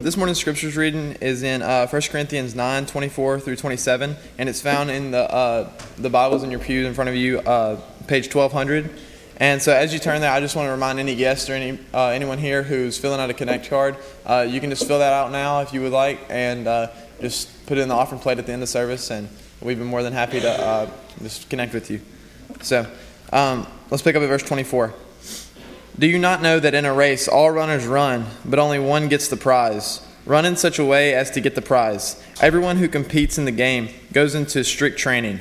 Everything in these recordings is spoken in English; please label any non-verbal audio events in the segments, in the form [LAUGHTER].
This morning's scriptures reading is in uh, 1 Corinthians 9 24 through 27, and it's found in the, uh, the Bibles in your pews in front of you, uh, page 1200. And so, as you turn there, I just want to remind any guests or any, uh, anyone here who's filling out a Connect card, uh, you can just fill that out now if you would like, and uh, just put it in the offering plate at the end of service, and we've been more than happy to just connect with you. So, um, let's pick up at verse 24. Do you not know that in a race all runners run, but only one gets the prize? Run in such a way as to get the prize. Everyone who competes in the game goes into strict training.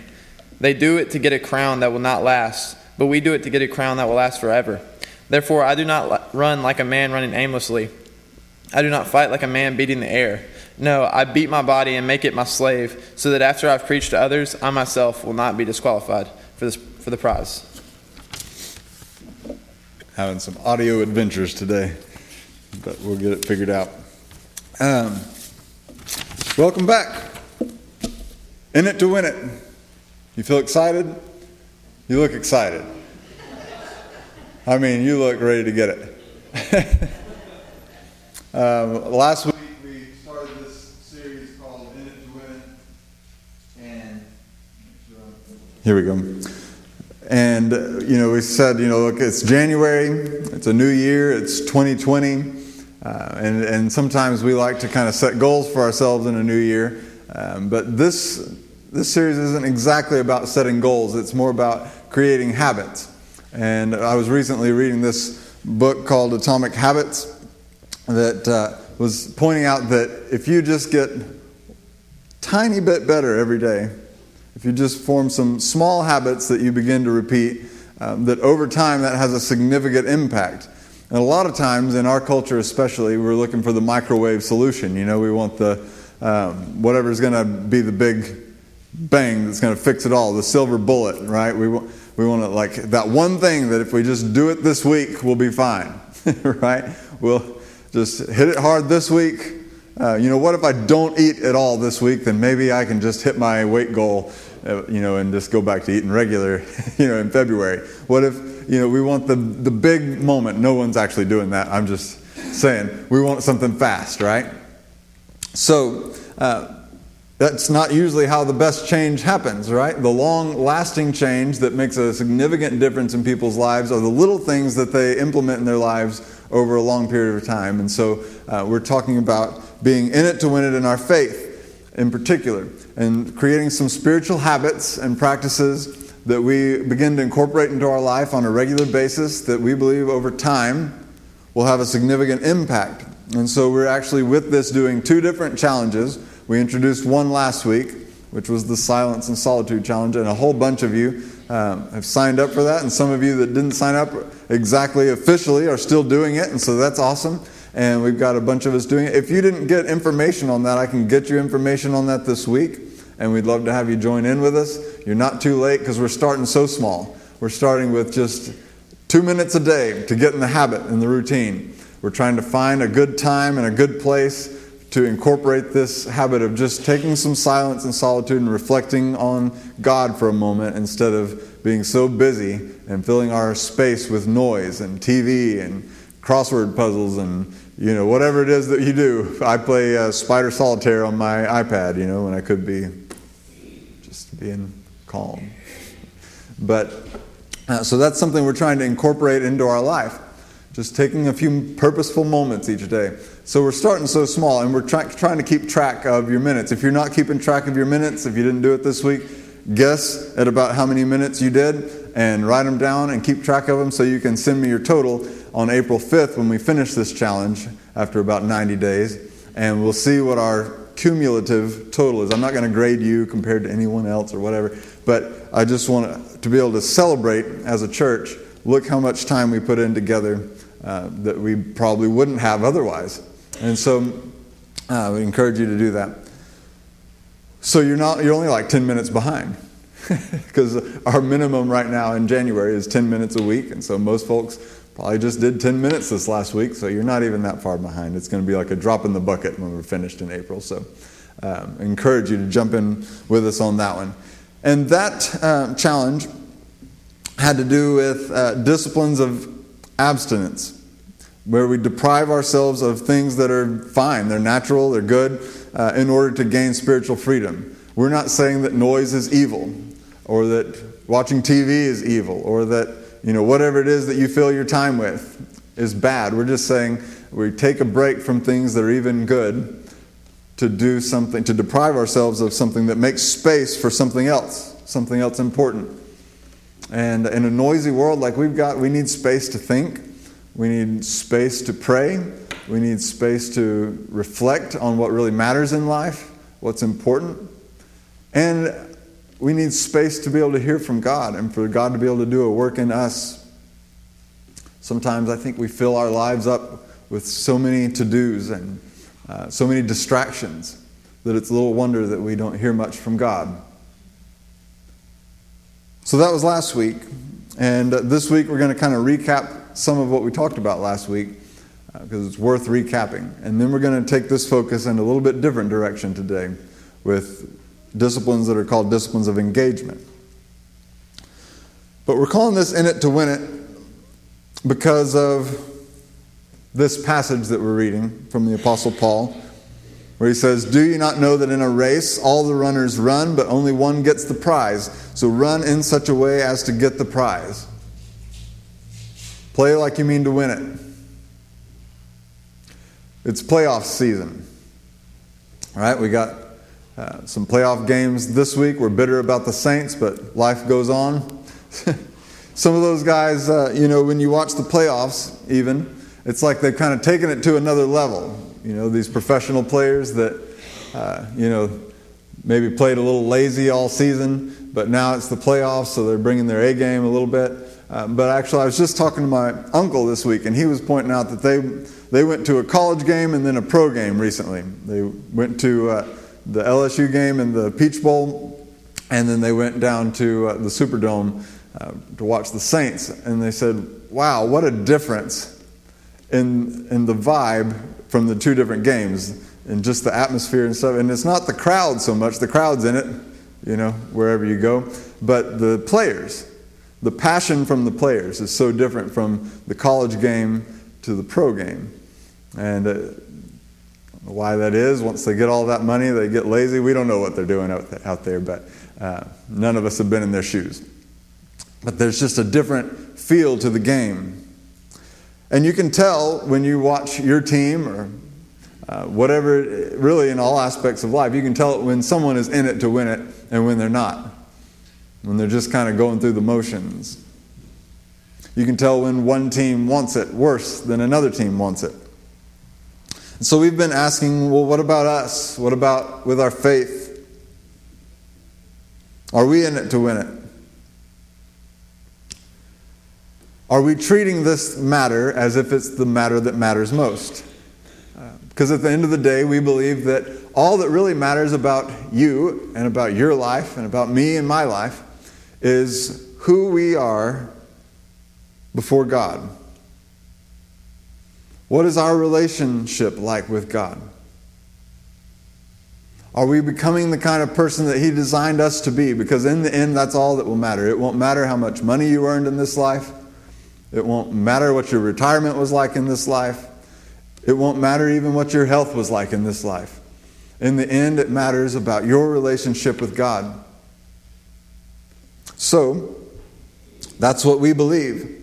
They do it to get a crown that will not last, but we do it to get a crown that will last forever. Therefore, I do not run like a man running aimlessly. I do not fight like a man beating the air. No, I beat my body and make it my slave, so that after I've preached to others, I myself will not be disqualified for, this, for the prize having some audio adventures today, but we'll get it figured out. Um, welcome back. In it to win it. You feel excited? You look excited. I mean, you look ready to get it. [LAUGHS] um, last week we started this series called In It to Win It, and here we go. And, you know, we said, you know, look, it's January, it's a new year, it's 2020. Uh, and, and sometimes we like to kind of set goals for ourselves in a new year. Um, but this, this series isn't exactly about setting goals, it's more about creating habits. And I was recently reading this book called Atomic Habits that uh, was pointing out that if you just get tiny bit better every day, if you just form some small habits that you begin to repeat, um, that over time that has a significant impact. And a lot of times in our culture, especially, we're looking for the microwave solution. You know, we want the um, whatever's going to be the big bang that's going to fix it all, the silver bullet, right? We want we want to like that one thing that if we just do it this week, we'll be fine, [LAUGHS] right? We'll just hit it hard this week. Uh, you know, what if I don't eat at all this week? Then maybe I can just hit my weight goal you know, and just go back to eating regular, [LAUGHS] you know, in February? What if, you know, we want the, the big moment? No one's actually doing that. I'm just saying we want something fast, right? So, uh, that's not usually how the best change happens, right? The long lasting change that makes a significant difference in people's lives are the little things that they implement in their lives over a long period of time. And so uh, we're talking about being in it to win it in our faith in particular and creating some spiritual habits and practices that we begin to incorporate into our life on a regular basis that we believe over time will have a significant impact. And so we're actually with this doing two different challenges. We introduced one last week, which was the Silence and Solitude Challenge, and a whole bunch of you um, have signed up for that, and some of you that didn't sign up exactly officially are still doing it, and so that's awesome and we've got a bunch of us doing it. If you didn't get information on that, I can get you information on that this week, and we'd love to have you join in with us. You're not too late because we're starting so small. We're starting with just two minutes a day to get in the habit and the routine. We're trying to find a good time and a good place to incorporate this habit of just taking some silence and solitude and reflecting on God for a moment instead of being so busy and filling our space with noise and TV and crossword puzzles and you know, whatever it is that you do. I play uh, Spider Solitaire on my iPad, you know, when I could be just being calm. But uh, so that's something we're trying to incorporate into our life. Just taking a few purposeful moments each day. So we're starting so small and we're try- trying to keep track of your minutes. If you're not keeping track of your minutes, if you didn't do it this week, guess at about how many minutes you did and write them down and keep track of them so you can send me your total on April 5th when we finish this challenge after about 90 days, and we'll see what our cumulative total is. I'm not going to grade you compared to anyone else or whatever, but I just want to be able to celebrate as a church. Look how much time we put in together uh, that we probably wouldn't have otherwise. And so uh, would encourage you to do that. So you're not you're only like 10 minutes behind [LAUGHS] because our minimum right now in January is 10 minutes a week, and so most folks Probably just did 10 minutes this last week, so you're not even that far behind. It's going to be like a drop in the bucket when we're finished in April. So um, encourage you to jump in with us on that one. And that uh, challenge had to do with uh, disciplines of abstinence. where we deprive ourselves of things that are fine, they're natural, they're good, uh, in order to gain spiritual freedom. We're not saying that noise is evil, or that watching TV is evil, or that you know whatever it is that you fill your time with is bad. We're just saying we take a break from things that are even good to do something, to deprive ourselves of something that makes space for something else, something else important. And in a noisy world like we've got, we need space to think, we need space to pray, we need space to reflect on what really matters in life, what's important. And we need space to be able to hear from God and for God to be able to do a work in us. Sometimes I think we fill our lives up with so many to dos and uh, so many distractions that it's a little wonder that we don't hear much from God. So that was last week. And uh, this week we're going to kind of recap some of what we talked about last week because uh, it's worth recapping. And then we're going to take this focus in a little bit different direction today with disciplines that are called disciplines of engagement. But we're calling this In It to Win It because of this passage that we're reading from the Apostle Paul, where he says, Do you not know that in a race all the runners run, but only one gets the prize? So run in such a way as to get the prize. Play like you mean to win it. It's playoff season. All right, we got uh, some playoff games this week. We're bitter about the Saints, but life goes on. [LAUGHS] some of those guys, uh, you know, when you watch the playoffs, even, it's like they've kind of taken it to another level. You know, these professional players that, uh, you know, maybe played a little lazy all season, but now it's the playoffs, so they're bringing their A game a little bit. Uh, but actually, I was just talking to my uncle this week, and he was pointing out that they they went to a college game and then a pro game recently. They went to uh, the LSU game and the Peach Bowl, and then they went down to uh, the Superdome uh, to watch the Saints. And they said, "Wow, what a difference!" in, in the vibe from the two different games and just the atmosphere and stuff. And it's not the crowd so much, the crowd's in it, you know, wherever you go, but the players. The passion from the players is so different from the college game to the pro game. And uh, why that is. Once they get all that money, they get lazy. We don't know what they're doing out there, but uh, none of us have been in their shoes. But there's just a different feel to the game. And you can tell when you watch your team or uh, whatever, really in all aspects of life, you can tell when someone is in it to win it and when they're not. When they're just kind of going through the motions. You can tell when one team wants it worse than another team wants it. And so we've been asking, well, what about us? What about with our faith? Are we in it to win it? Are we treating this matter as if it's the matter that matters most? Because at the end of the day, we believe that all that really matters about you and about your life and about me and my life is who we are before God. What is our relationship like with God? Are we becoming the kind of person that He designed us to be? Because in the end, that's all that will matter. It won't matter how much money you earned in this life. It won't matter what your retirement was like in this life. It won't matter even what your health was like in this life. In the end, it matters about your relationship with God. So, that's what we believe.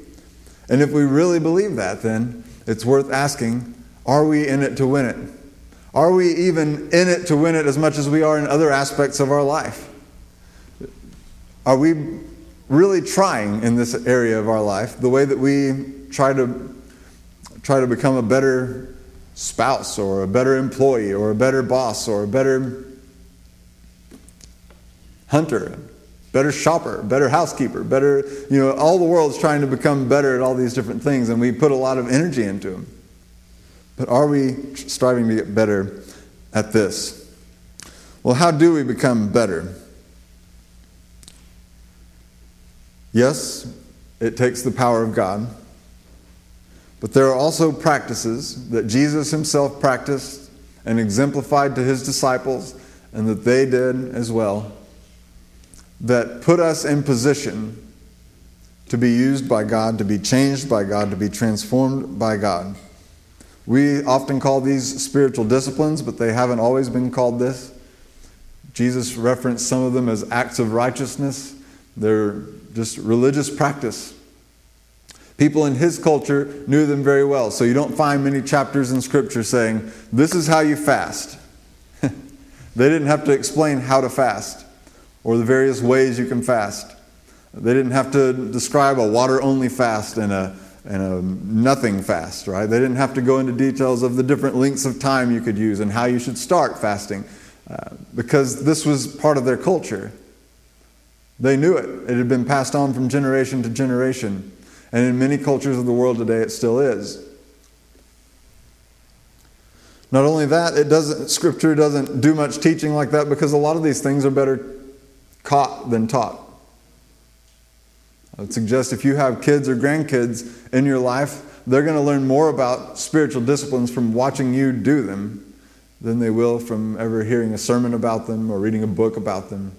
And if we really believe that, then it's worth asking are we in it to win it? Are we even in it to win it as much as we are in other aspects of our life? Are we really trying in this area of our life, the way that we try to try to become a better spouse or a better employee or a better boss or a better hunter, better shopper, better housekeeper, better, you know, all the world's trying to become better at all these different things and we put a lot of energy into them. But are we striving to get better at this? Well, how do we become better? Yes, it takes the power of God. But there are also practices that Jesus himself practiced and exemplified to his disciples, and that they did as well, that put us in position to be used by God, to be changed by God, to be transformed by God. We often call these spiritual disciplines, but they haven't always been called this. Jesus referenced some of them as acts of righteousness. They're just religious practice. People in his culture knew them very well, so you don't find many chapters in Scripture saying, This is how you fast. [LAUGHS] they didn't have to explain how to fast or the various ways you can fast. They didn't have to describe a water only fast and a, and a nothing fast, right? They didn't have to go into details of the different lengths of time you could use and how you should start fasting uh, because this was part of their culture. They knew it, it had been passed on from generation to generation. And in many cultures of the world today, it still is. Not only that, it doesn't, Scripture doesn't do much teaching like that because a lot of these things are better caught than taught. I would suggest if you have kids or grandkids in your life, they're going to learn more about spiritual disciplines from watching you do them than they will from ever hearing a sermon about them or reading a book about them.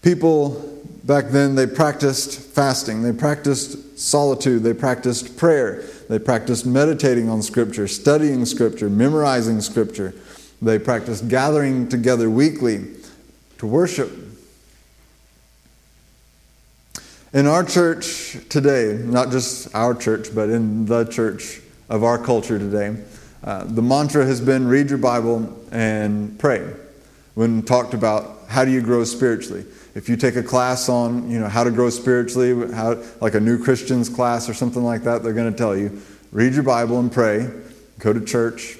People back then, they practiced fasting, they practiced solitude, they practiced prayer, they practiced meditating on Scripture, studying Scripture, memorizing Scripture. They practiced gathering together weekly to worship. In our church today, not just our church, but in the church of our culture today, uh, the mantra has been read your Bible and pray. When talked about how do you grow spiritually, if you take a class on you know how to grow spiritually, how like a new Christians class or something like that, they're going to tell you read your Bible and pray, go to church,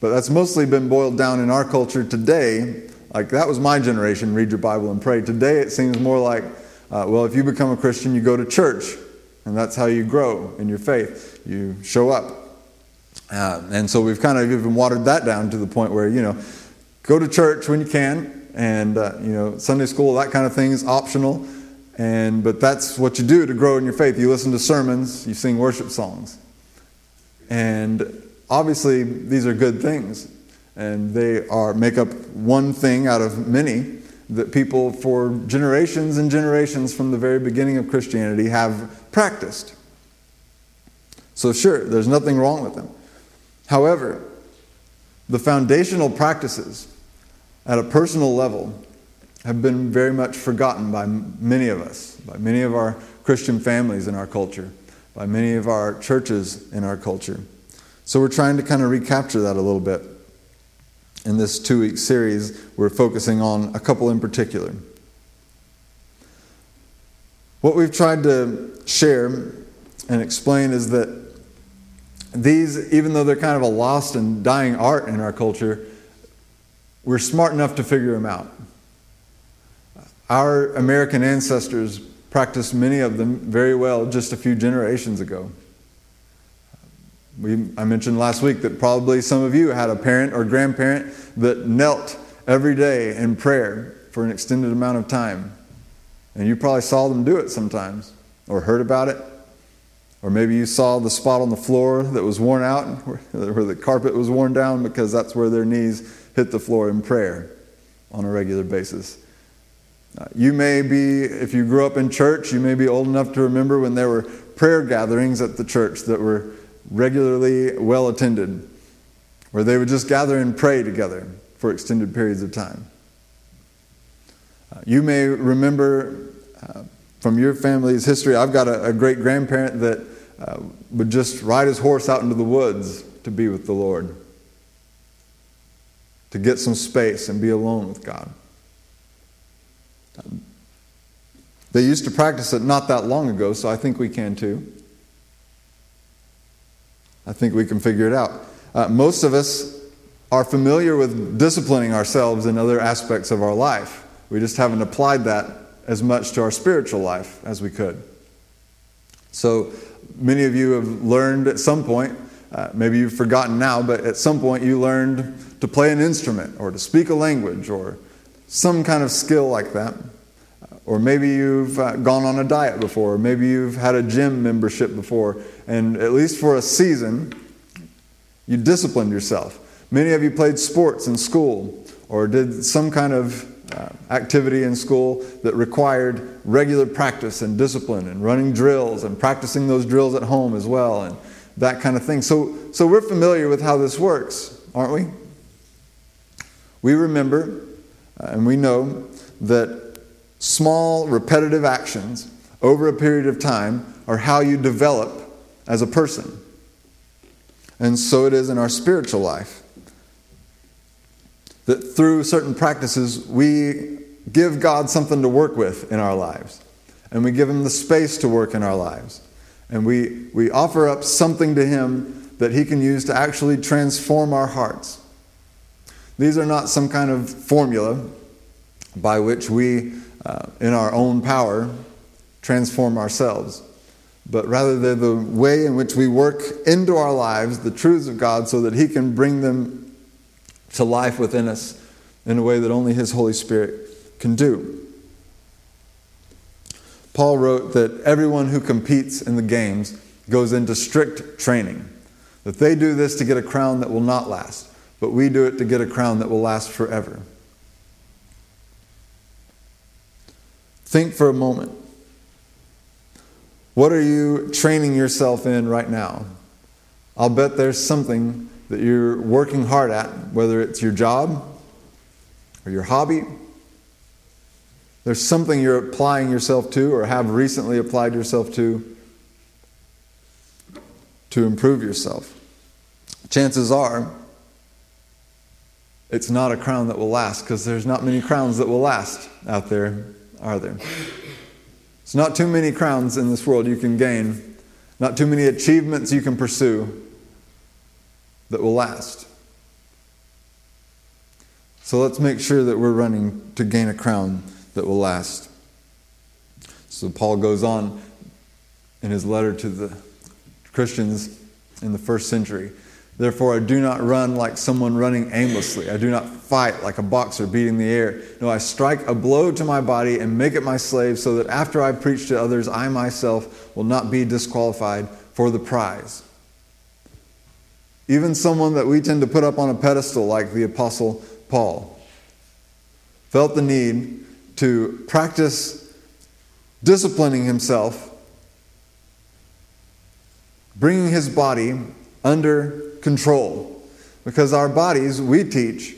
but that's mostly been boiled down in our culture today. Like that was my generation, read your Bible and pray. Today it seems more like, uh, well, if you become a Christian, you go to church, and that's how you grow in your faith. You show up. Uh, and so we've kind of even watered that down to the point where, you know, go to church when you can, and, uh, you know, Sunday school, that kind of thing is optional. And, but that's what you do to grow in your faith. You listen to sermons, you sing worship songs. And obviously these are good things and they are make up one thing out of many that people for generations and generations from the very beginning of Christianity have practiced. So sure, there's nothing wrong with them. However, the foundational practices at a personal level have been very much forgotten by many of us, by many of our Christian families in our culture, by many of our churches in our culture. So we're trying to kind of recapture that a little bit. In this two week series, we're focusing on a couple in particular. What we've tried to share and explain is that these, even though they're kind of a lost and dying art in our culture, we're smart enough to figure them out. Our American ancestors practiced many of them very well just a few generations ago. We, I mentioned last week that probably some of you had a parent or grandparent that knelt every day in prayer for an extended amount of time. And you probably saw them do it sometimes or heard about it. Or maybe you saw the spot on the floor that was worn out, [LAUGHS] where the carpet was worn down because that's where their knees hit the floor in prayer on a regular basis. Uh, you may be, if you grew up in church, you may be old enough to remember when there were prayer gatherings at the church that were regularly well attended, where they would just gather and pray together for extended periods of time. Uh, you may remember uh, from your family's history, I've got a, a great grandparent that uh, would just ride his horse out into the woods to be with the Lord, to get some space and be alone with God. They used to practice it not that long ago, so I think we can too. I think we can figure it out. Uh, most of us are familiar with disciplining ourselves in other aspects of our life. We just haven't applied that as much to our spiritual life as we could. So many of you have learned at some point, uh, maybe you've forgotten now, but at some point you learned to play an instrument or to speak a language or some kind of skill like that. Or maybe you've uh, gone on a diet before, or maybe you've had a gym membership before, and at least for a season, you disciplined yourself. Many of you played sports in school or did some kind of uh, activity in school that required regular practice and discipline and running drills and practicing those drills at home as well and that kind of thing. So, so we're familiar with how this works, aren't we? We remember uh, and we know that small repetitive actions over a period of time are how you develop as a person. And so it is in our spiritual life. That through certain practices, we give God something to work with in our lives. And we give Him the space to work in our lives. And we, we offer up something to Him that He can use to actually transform our hearts. These are not some kind of formula by which we, uh, in our own power, transform ourselves but rather they're the way in which we work into our lives the truths of God so that He can bring them to life within us in a way that only His Holy Spirit can do. Paul wrote that everyone who competes in the games goes into strict training, that they do this to get a crown that will not last, but we do it to get a crown that will last forever. Think for a moment what are you training yourself in right now? I'll bet there's something that you're working hard at, whether it's your job or your hobby. There's something you're applying yourself to or have recently applied yourself to to improve yourself. Chances are it's not a crown that will last because there's not many crowns that will last out there, are there? It's not too many crowns in this world you can gain, not too many achievements you can pursue that will last. So let's make sure that we're running to gain a crown that will last. So Paul goes on in his letter to the Christians in the first century. Therefore, I do not run like someone running aimlessly. I do not fight like a boxer beating the air. No, I strike a blow to my body and make it my slave so that after I preach to others, I myself will not be disqualified for the prize. Even someone that we tend to put up on a pedestal, like the Apostle Paul, felt the need to practice disciplining himself, bringing his body under control. Because our bodies, we teach,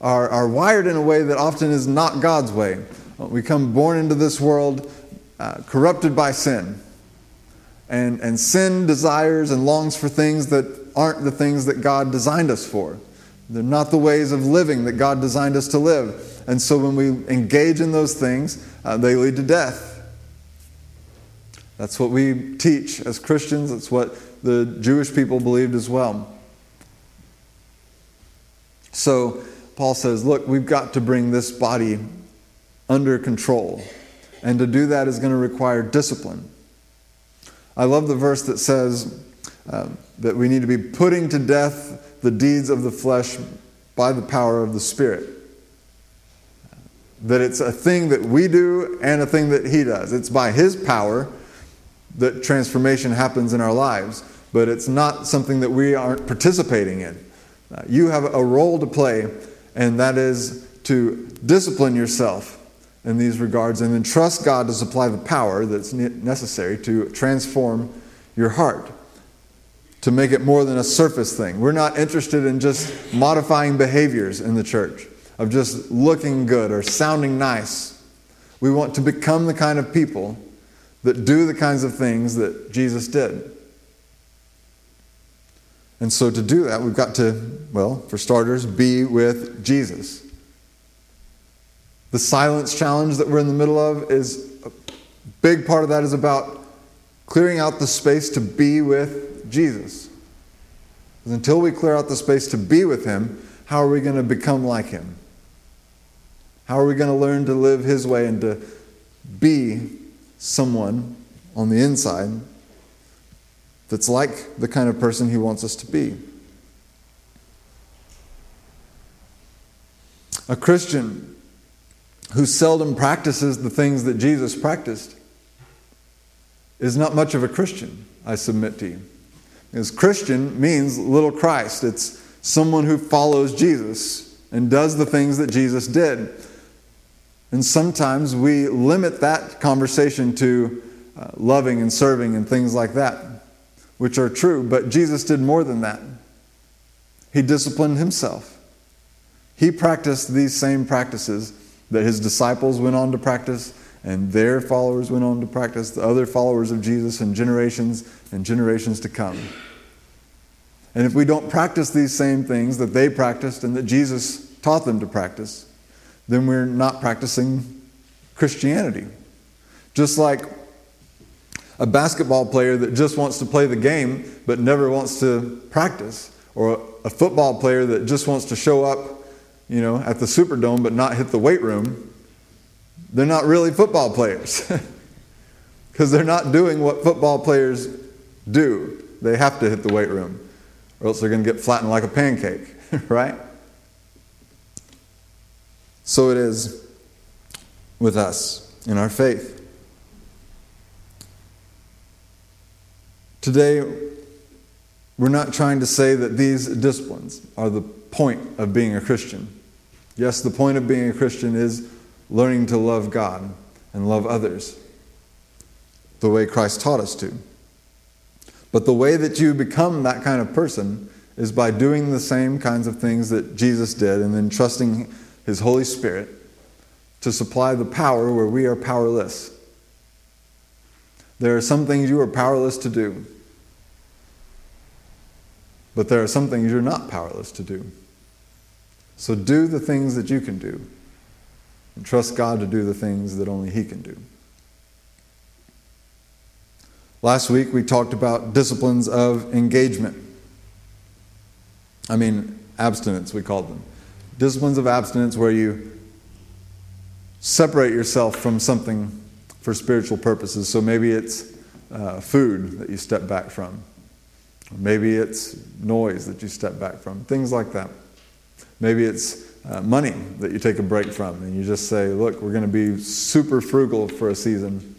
are, are wired in a way that often is not God's way. We come born into this world uh, corrupted by sin. And, and sin desires and longs for things that aren't the things that God designed us for. They're not the ways of living that God designed us to live. And so when we engage in those things, uh, they lead to death. That's what we teach as Christians. That's what the Jewish people believed as well. So Paul says, look, we've got to bring this body under control. And to do that is going to require discipline. I love the verse that says uh, that we need to be putting to death the deeds of the flesh by the power of the Spirit. That it's a thing that we do and a thing that He does. It's by His power that transformation happens in our lives, but it's not something that we aren't participating in. You have a role to play, and that is to discipline yourself in these regards and then trust God to supply the power that's necessary to transform your heart, to make it more than a surface thing. We're not interested in just modifying behaviors in the church, of just looking good or sounding nice. We want to become the kind of people that do the kinds of things that Jesus did. And so to do that, we've got to, well, for starters, be with Jesus. The silence challenge that we're in the middle of is a big part of that is about clearing out the space to be with Jesus. Because until we clear out the space to be with Him, how are we going to become like Him? How are we going to learn to live His way and to be someone on the inside that's like the kind of person He wants us to be. A Christian who seldom practices the things that Jesus practiced is not much of a Christian, I submit to you. Because Christian means little Christ. It's someone who follows Jesus and does the things that Jesus did. And sometimes we limit that conversation to uh, loving and serving and things like that, which are true, but Jesus did more than that. He disciplined himself. He practiced these same practices that his disciples went on to practice and their followers went on to practice, the other followers of Jesus, and generations and generations to come. And if we don't practice these same things that they practiced and that Jesus taught them to practice, then we're not practicing Christianity. Just like a basketball player that just wants to play the game but never wants to practice, or a football player that just wants to show up, you know, at the Superdome but not hit the weight room, they're not really football players [LAUGHS] because they're not doing what football players do. They have to hit the weight room or else they're going to get flattened like a pancake, [LAUGHS] right? So it is with us in our faith. Today, we're not trying to say that these disciplines are the point of being a Christian. Yes, the point of being a Christian is learning to love God and love others the way Christ taught us to. But the way that you become that kind of person is by doing the same kinds of things that Jesus did and then trusting His Holy Spirit to supply the power where we are powerless. There are some things you are powerless to do, but there are some things you're not powerless to do. So do the things that you can do and trust God to do the things that only He can do. Last week we talked about disciplines of engagement. I mean, abstinence, we called them. Disciplines of abstinence where you separate yourself from something for spiritual purposes. So maybe it's uh, food that you step back from, maybe it's noise that you step back from, things like that. Maybe it's uh, money that you take a break from, and you just say, Look, we're going to be super frugal for a season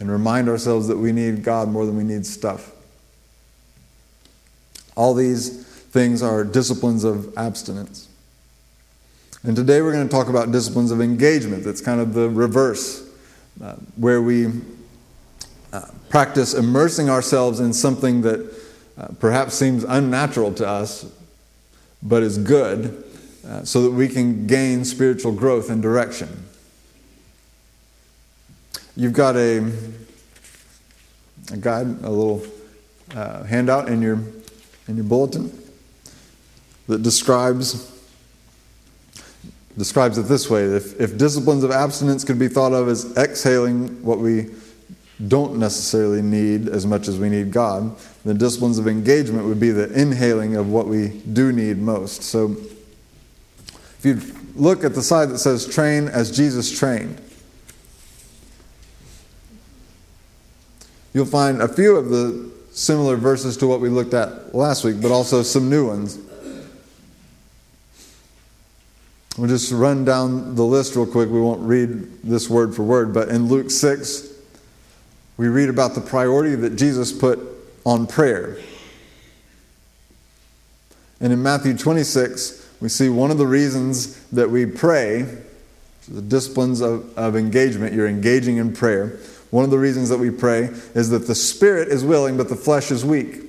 and remind ourselves that we need God more than we need stuff. All these things are disciplines of abstinence. And today we're going to talk about disciplines of engagement. That's kind of the reverse, uh, where we practice immersing ourselves in something that uh, perhaps seems unnatural to us, but is good, uh, so that we can gain spiritual growth and direction. You've got a, a guide, a little uh, handout in your, in your bulletin that describes, describes it this way if, if disciplines of abstinence could be thought of as exhaling what we don't necessarily need as much as we need God, The disciplines of engagement would be the inhaling of what we do need most. So, if you look at the side that says train as Jesus trained, you'll find a few of the similar verses to what we looked at last week, but also some new ones. We'll just run down the list real quick. We won't read this word for word, but in Luke 6, we read about the priority that Jesus put on prayer. And in Matthew 26, we see one of the reasons that we pray, the disciplines of, of engagement, you're engaging in prayer. One of the reasons that we pray is that the spirit is willing, but the flesh is weak.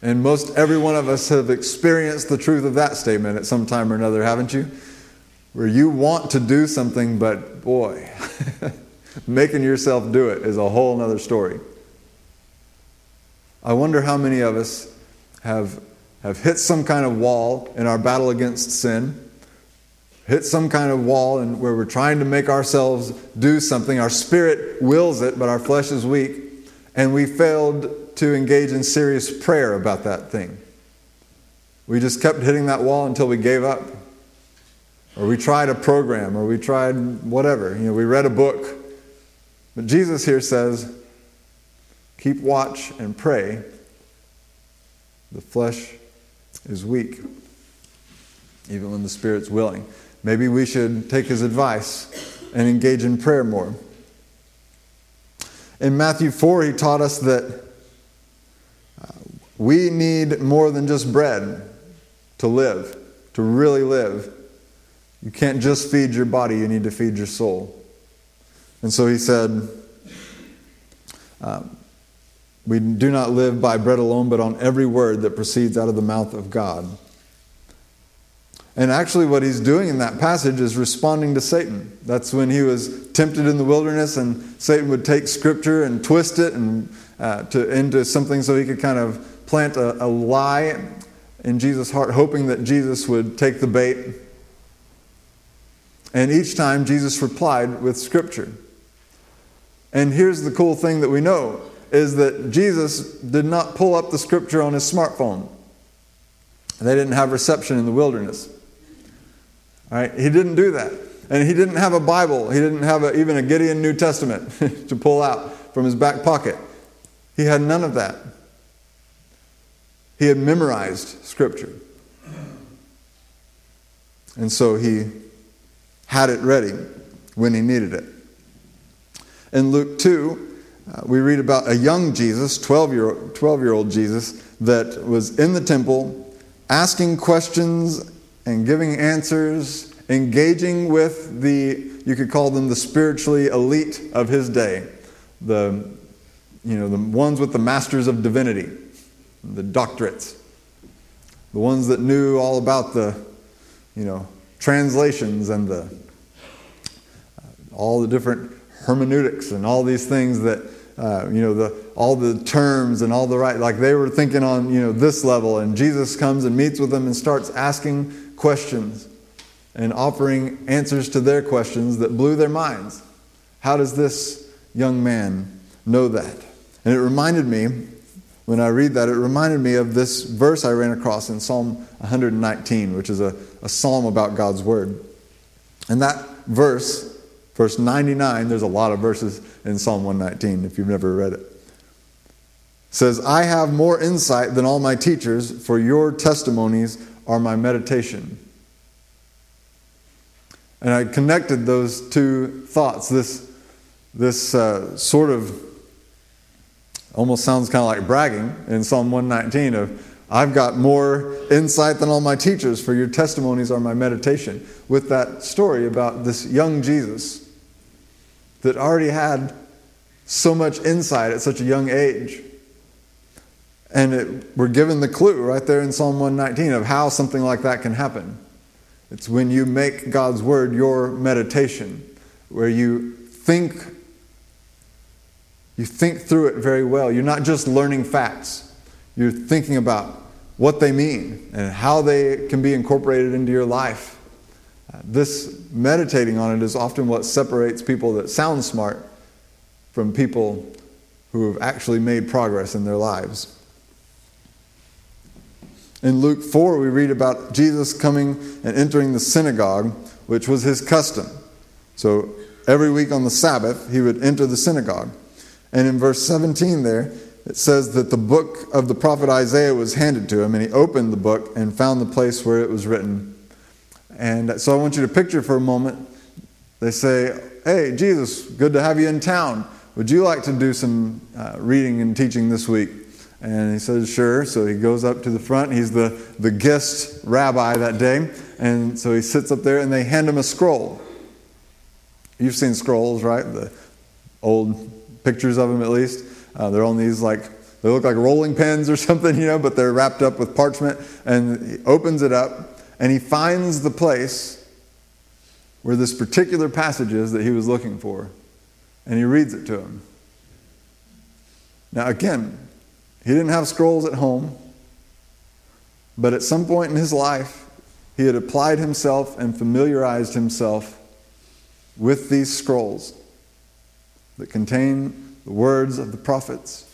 And most every one of us have experienced the truth of that statement at some time or another, haven't you? Where you want to do something, but boy, [LAUGHS] making yourself do it is a whole other story. I wonder how many of us have have hit some kind of wall in our battle against sin, hit some kind of wall and where we're trying to make ourselves do something. Our spirit wills it, but our flesh is weak, and we failed to engage in serious prayer about that thing. We just kept hitting that wall until we gave up. Or we tried a program, or we tried whatever. You know, we read a book. But Jesus here says, keep watch and pray. The flesh is weak, even when the Spirit's willing. Maybe we should take his advice and engage in prayer more. In Matthew 4, he taught us that uh, we need more than just bread to live, to really live. You can't just feed your body, you need to feed your soul. And so he said, um, We do not live by bread alone, but on every word that proceeds out of the mouth of God. And actually, what he's doing in that passage is responding to Satan. That's when he was tempted in the wilderness, and Satan would take scripture and twist it and, uh, to, into something so he could kind of plant a, a lie in Jesus' heart, hoping that Jesus would take the bait. And each time, Jesus replied with scripture. And here's the cool thing that we know is that Jesus did not pull up the scripture on his smartphone. They didn't have reception in the wilderness. All right? He didn't do that. And he didn't have a Bible. He didn't have a, even a Gideon New Testament [LAUGHS] to pull out from his back pocket. He had none of that. He had memorized Scripture. And so he had it ready when he needed it. In Luke 2, uh, we read about a young Jesus, 12 year, 12 year old Jesus, that was in the temple asking questions and giving answers, engaging with the, you could call them the spiritually elite of his day, the, you know, the ones with the masters of divinity, the doctorates, the ones that knew all about the, you know, translations and the, uh, all the different hermeneutics and all these things that uh, you know, the, all the terms and all the right, like they were thinking on, you know, this level. And Jesus comes and meets with them and starts asking questions and offering answers to their questions that blew their minds. How does this young man know that? And it reminded me, when I read that, it reminded me of this verse I ran across in Psalm 119, which is a, a psalm about God's Word. And that verse, verse 99, there's a lot of verses in Psalm 119 if you've never read it. Says, I have more insight than all my teachers, for your testimonies are my meditation. And I connected those two thoughts. This, this uh, sort of almost sounds kind of like bragging in Psalm 119 of, I've got more insight than all my teachers, for your testimonies are my meditation. With that story about this young Jesus that already had so much insight at such a young age. And it, we're given the clue right there in Psalm 119 of how something like that can happen. It's when you make God's word your meditation, where you think you think through it very well. You're not just learning facts. You're thinking about what they mean and how they can be incorporated into your life. This meditating on it is often what separates people that sound smart from people who have actually made progress in their lives. In Luke 4, we read about Jesus coming and entering the synagogue, which was his custom. So every week on the Sabbath, he would enter the synagogue. And in verse 17 there, it says that the book of the prophet Isaiah was handed to him, and he opened the book and found the place where it was written. And so I want you to picture for a moment they say, Hey, Jesus, good to have you in town. Would you like to do some uh, reading and teaching this week? And he says, Sure. So he goes up to the front. He's the, the guest rabbi that day. And so he sits up there and they hand him a scroll. You've seen scrolls, right? The old pictures of them, at least. Uh, they're on these like, they look like rolling pins or [LAUGHS] something, you know, but they're wrapped up with parchment. And he opens it up and he finds the place where this particular passage is that he was looking for. And he reads it to him. Now, again, he didn't have scrolls at home, but at some point in his life, he had applied himself and familiarized himself with these scrolls that contain the words of the prophets.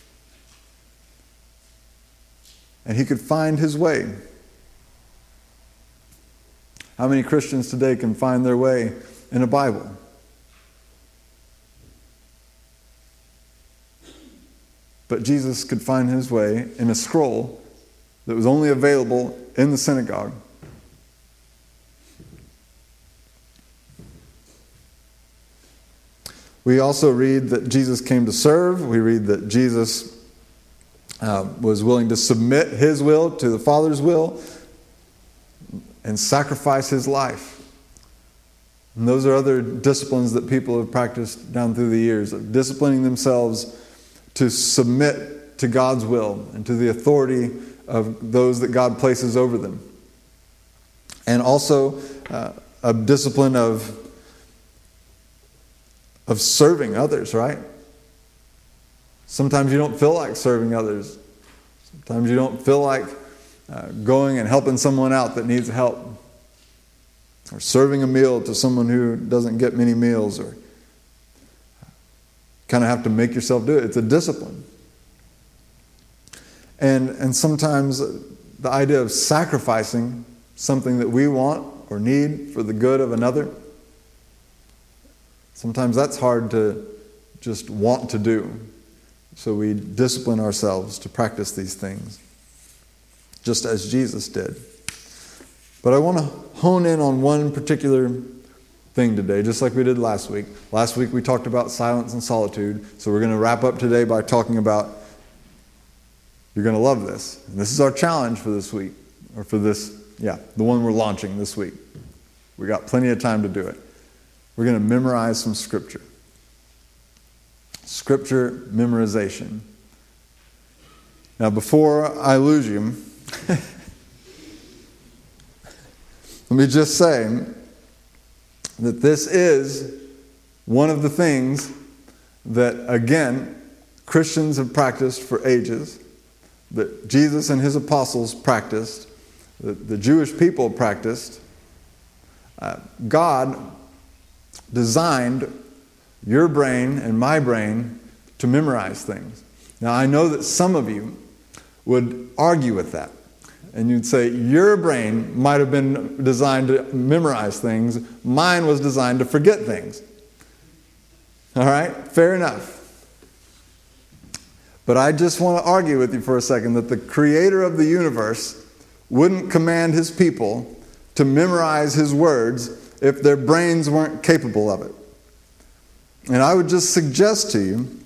And he could find his way. How many Christians today can find their way in a Bible? But Jesus could find his way in a scroll that was only available in the synagogue. We also read that Jesus came to serve. We read that Jesus uh, was willing to submit his will to the Father's will and sacrifice his life. And those are other disciplines that people have practiced down through the years of disciplining themselves to submit to God's will and to the authority of those that God places over them. And also uh, a discipline of, of serving others, right? Sometimes you don't feel like serving others. Sometimes you don't feel like uh, going and helping someone out that needs help, or serving a meal to someone who doesn't get many meals, or kind of have to make yourself do it. It's a discipline. And, and sometimes the idea of sacrificing something that we want or need for the good of another, sometimes that's hard to just want to do. So we discipline ourselves to practice these things, just as Jesus did. But I want to hone in on one particular thing today, just like we did last week. Last week we talked about silence and solitude, so we're going to wrap up today by talking about you're going to love this. And this is our challenge for this week, or for this, yeah, the one we're launching this week. We got plenty of time to do it. We're going to memorize some scripture. Scripture memorization. Now, before I lose you, [LAUGHS] let me just say that this is one of the things that, again, Christians have practiced for ages, that Jesus and his apostles practiced, that the Jewish people practiced. Uh, God designed your brain and my brain to memorize things. Now, I know that some of you would argue with that. And you'd say, Your brain might have been designed to memorize things, mine was designed to forget things. All right? Fair enough. But I just want to argue with you for a second that the creator of the universe wouldn't command his people to memorize his words if their brains weren't capable of it. And I would just suggest to you,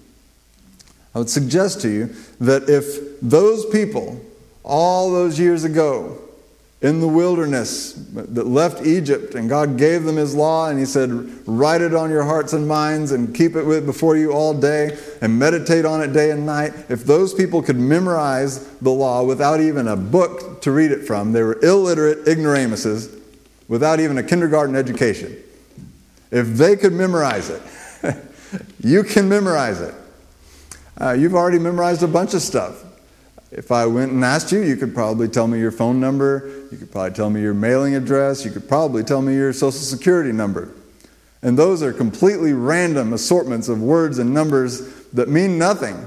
I would suggest to you that if those people all those years ago in the wilderness that left Egypt, and God gave them His law, and He said, Write it on your hearts and minds, and keep it before you all day, and meditate on it day and night. If those people could memorize the law without even a book to read it from, they were illiterate ignoramuses without even a kindergarten education. If they could memorize it, [LAUGHS] you can memorize it. Uh, you've already memorized a bunch of stuff. If I went and asked you, you could probably tell me your phone number, you could probably tell me your mailing address, you could probably tell me your social security number. And those are completely random assortments of words and numbers that mean nothing.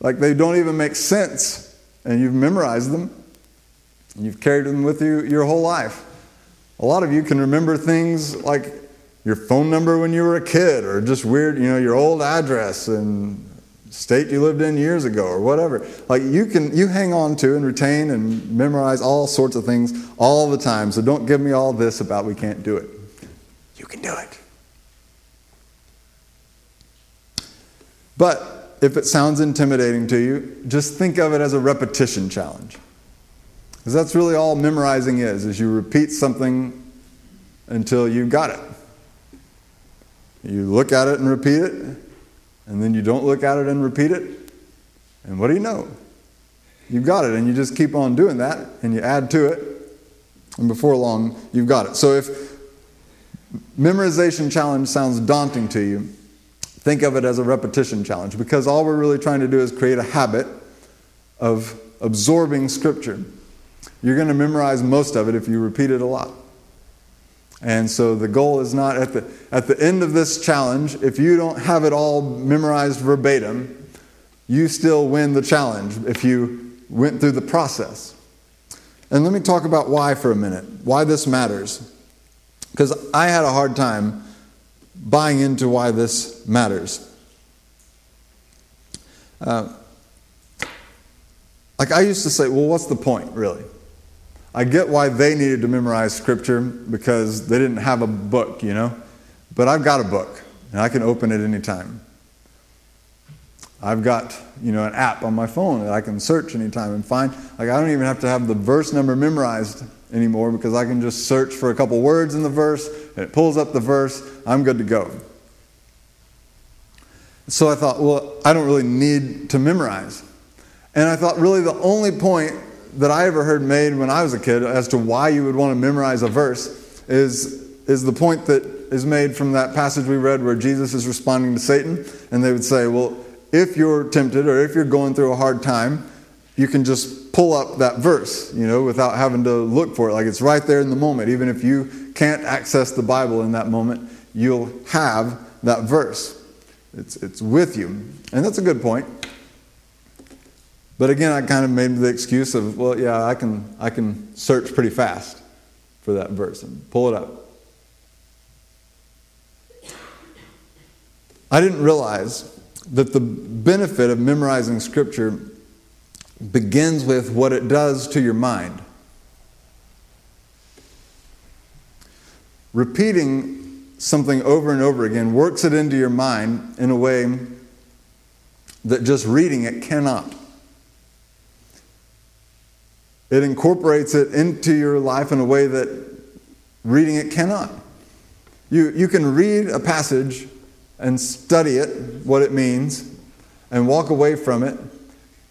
Like they don't even make sense. And you've memorized them, and you've carried them with you your whole life. A lot of you can remember things like your phone number when you were a kid, or just weird, you know, your old address and state you lived in years ago or whatever. Like you can you hang on to and retain and memorize all sorts of things all the time. So don't give me all this about we can't do it. You can do it. But if it sounds intimidating to you, just think of it as a repetition challenge. Because that's really all memorizing is, is you repeat something until you got it. You look at it and repeat it, and then you don't look at it and repeat it, and what do you know? You've got it, and you just keep on doing that, and you add to it, and before long, you've got it. So if memorization challenge sounds daunting to you, think of it as a repetition challenge because all we're really trying to do is create a habit of absorbing Scripture. You're going to memorize most of it if you repeat it a lot. And so the goal is not at the, at the end of this challenge, if you don't have it all memorized verbatim, you still win the challenge if you went through the process. And let me talk about why for a minute, why this matters. Because I had a hard time buying into why this matters. Uh, like I used to say, well, what's the point, really? I get why they needed to memorize scripture because they didn't have a book, you know. But I've got a book and I can open it anytime. I've got, you know, an app on my phone that I can search anytime and find. Like I don't even have to have the verse number memorized anymore because I can just search for a couple words in the verse and it pulls up the verse. I'm good to go. So I thought, well, I don't really need to memorize. And I thought, really, the only point that I ever heard made when I was a kid as to why you would want to memorize a verse is, is the point that is made from that passage we read where Jesus is responding to Satan. And they would say, well, if you're tempted or if you're going through a hard time, you can just pull up that verse, you know, without having to look for it. Like it's right there in the moment. Even if you can't access the Bible in that moment, you'll have that verse. It's, it's with you. And that's a good point. But again, I kind of made the excuse of, well, yeah, I can, I can search pretty fast for that verse and pull it up. I didn't realize that the benefit of memorizing Scripture begins with what it does to your mind. Repeating something over and over again works it into your mind in a way that just reading it cannot. It incorporates it into your life in a way that reading it cannot. You, you can read a passage and study it, what it means, and walk away from it,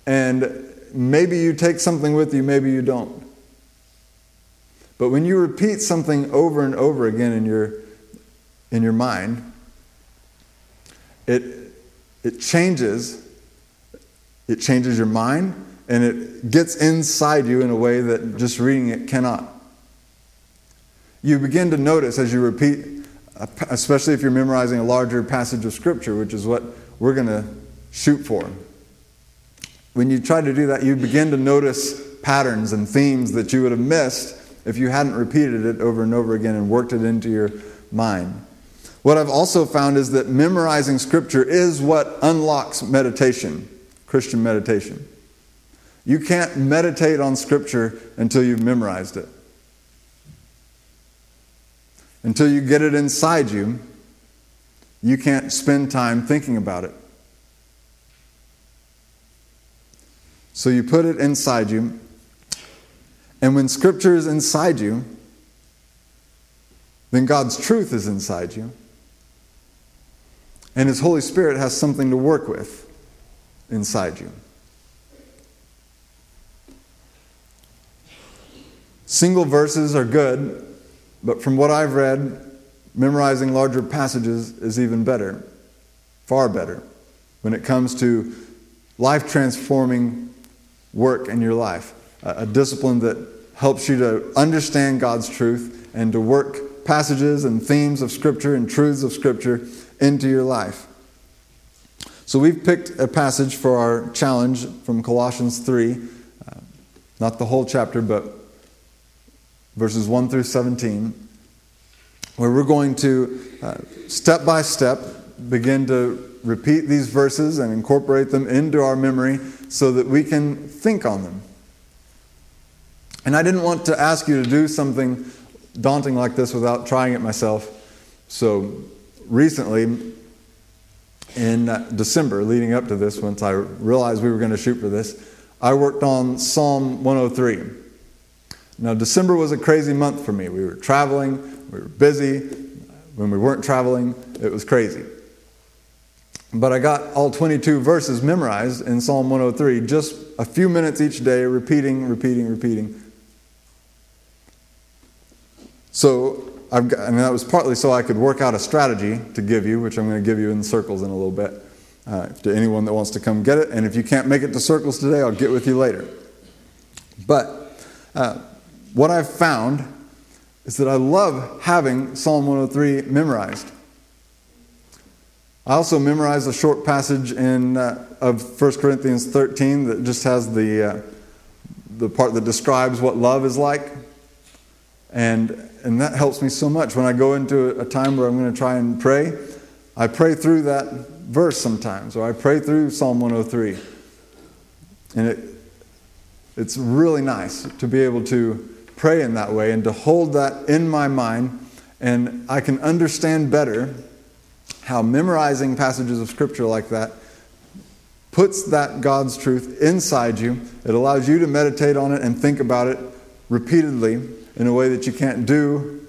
and maybe you take something with you, maybe you don't. But when you repeat something over and over again in your, in your mind, it, it changes. It changes your mind and it gets inside you in a way that just reading it cannot. You begin to notice as you repeat, especially if you're memorizing a larger passage of Scripture, which is what we're going to shoot for. When you try to do that, you begin to notice patterns and themes that you would have missed if you hadn't repeated it over and over again and worked it into your mind. What I've also found is that memorizing Scripture is what unlocks meditation, Christian meditation. You can't meditate on Scripture until you've memorized it. Until you get it inside you, you can't spend time thinking about it. So you put it inside you, and when Scripture is inside you, then God's truth is inside you. And His Holy Spirit has something to work with inside you. Single verses are good, but from what I've read, memorizing larger passages is even better, far better, when it comes to life transforming work in your life. A discipline that helps you to understand God's truth and to work passages and themes of Scripture and truths of Scripture into your life. So we've picked a passage for our challenge from Colossians 3, uh, not the whole chapter, but verses 1 through 17, where we're going to uh, step by step begin to repeat these verses and incorporate them into our memory so that we can think on them. And I didn't want to ask you to do something daunting like this without trying it myself. So recently, in uh, December, leading up to this, once I realized we were going to shoot for this, I worked on Psalm 103. Now, December was a crazy month for me. We were traveling, we were busy. When we weren't traveling, it was crazy. But I got all 22 verses memorized in Psalm 103, just a few minutes each day, repeating, repeating, repeating. So, I've got, and that was partly so I could work out a strategy to give you, which I'm going to give you in circles in a little bit, uh, to anyone that wants to come get it. And if you can't make it to circles today, I'll get with you later. But uh, what I've found is that I love having Psalm 103 memorized. I also memorized a short passage in, uh, of 1 Corinthians 13 that just has the, uh, the part that describes what love is like. And, and that helps me so much. When I go into a time where I'm going to try and pray, I pray through that verse sometimes, or I pray through Psalm 103. And it, it's really nice to be able to pray in that way and to hold that in my mind. And I can understand better how memorizing passages of Scripture like that puts that God's truth inside you. It allows you to meditate on it and think about it repeatedly in a way that you can't do.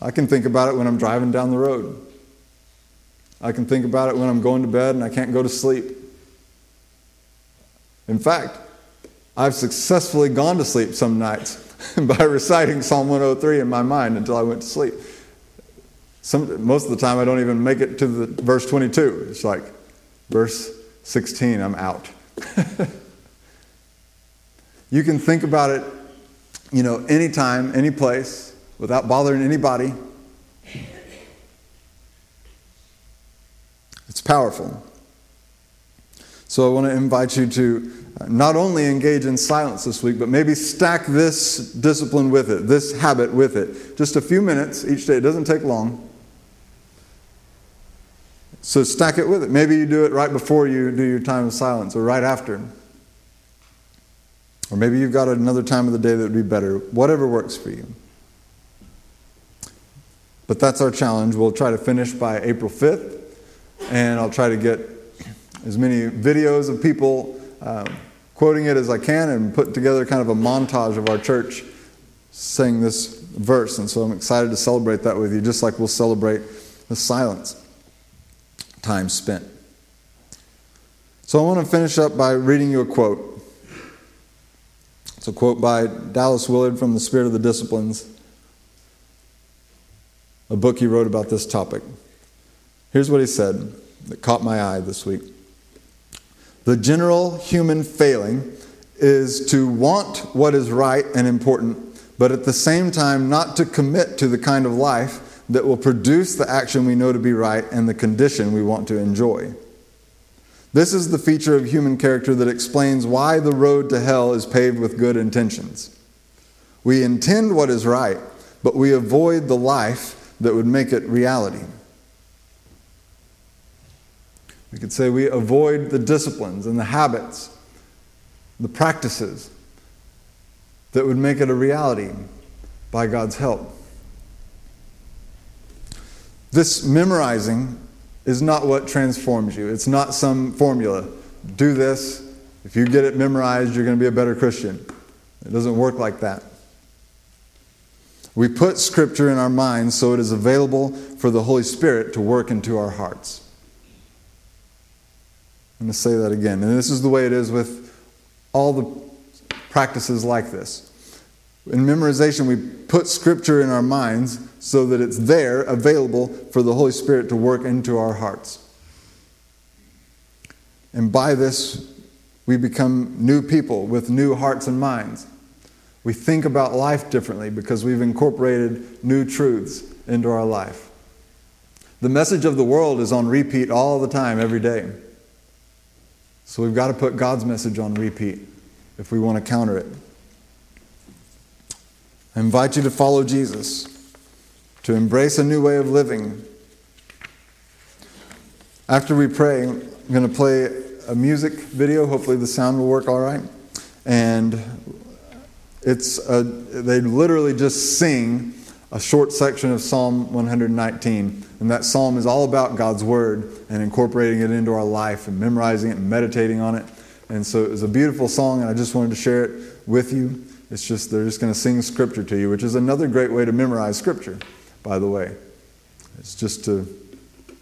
I can think about it when I'm driving down the road. I can think about it when I'm going to bed and I can't go to sleep. In fact, I've successfully gone to sleep some nights [LAUGHS] by reciting Psalm 103 in my mind until I went to sleep. Some, most of the time, I don't even make it to the verse 22. It's like verse 16, I'm out. [LAUGHS] you can think about it, you know, anytime, any place, without bothering anybody. It's powerful. So I want to invite you to uh, not only engage in silence this week, but maybe stack this discipline with it, this habit with it. Just a few minutes each day. It doesn't take long. So stack it with it. Maybe you do it right before you do your time of silence or right after. Or maybe you've got another time of the day that would be better. Whatever works for you. But that's our challenge. We'll try to finish by April 5th, and I'll try to get as many videos of people um, quoting it as I can and put together kind of a montage of our church saying this verse. And so I'm excited to celebrate that with you, just like we'll celebrate the silence time spent. So I want to finish up by reading you a quote. It's a quote by Dallas Willard from The Spirit of the Disciplines, a book he wrote about this topic. Here's what he said that caught my eye this week. The general human failing is to want what is right and important, but at the same time not to commit to the kind of life that will produce the action we know to be right and the condition we want to enjoy. This is the feature of human character that explains why the road to hell is paved with good intentions. We intend what is right, but we avoid the life that would make it reality. We could say we avoid the disciplines and the habits, the practices that would make it a reality by God's help. This memorizing is not what transforms you. It's not some formula. Do this. If you get it memorized, you're going to be a better Christian. It doesn't work like that. We put Scripture in our minds so it is available for the Holy Spirit to work into our hearts. I'm going to say that again. And this is the way it is with all the practices like this. In memorization, we put Scripture in our minds so that it's there, available for the Holy Spirit to work into our hearts. And by this, we become new people with new hearts and minds. We think about life differently because we've incorporated new truths into our life. The message of the world is on repeat all the time, every day. So we've got to put God's message on repeat if we want to counter it. I invite you to follow Jesus, to embrace a new way of living. After we pray, I'm going to play a music video. Hopefully, the sound will work all right. And it's a, they literally just sing a short section of Psalm 119. And that psalm is all about God's word and incorporating it into our life and memorizing it and meditating on it. And so it was a beautiful song, and I just wanted to share it with you. It's just, they're just going to sing scripture to you, which is another great way to memorize scripture, by the way. It's just to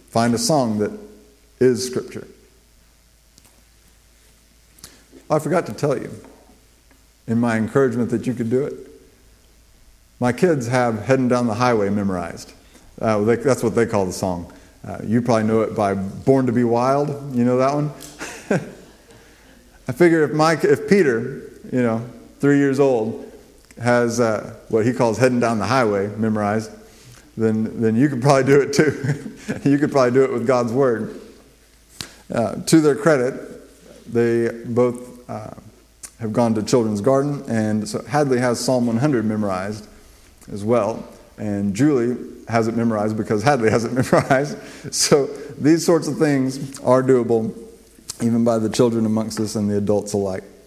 find a song that is scripture. Oh, I forgot to tell you in my encouragement that you could do it. My kids have Heading Down the Highway memorized. Uh, they, that's what they call the song. Uh, you probably know it by Born to Be Wild. You know that one? [LAUGHS] I figure if, Mike, if Peter, you know, three years old, has uh, what he calls Heading Down the Highway memorized, then, then you could probably do it too. [LAUGHS] you could probably do it with God's Word. Uh, to their credit, they both uh, have gone to Children's Garden, and so Hadley has Psalm 100 memorized as well. And Julie has it memorized because Hadley has it [LAUGHS] memorized. So these sorts of things are doable even by the children amongst us and the adults alike.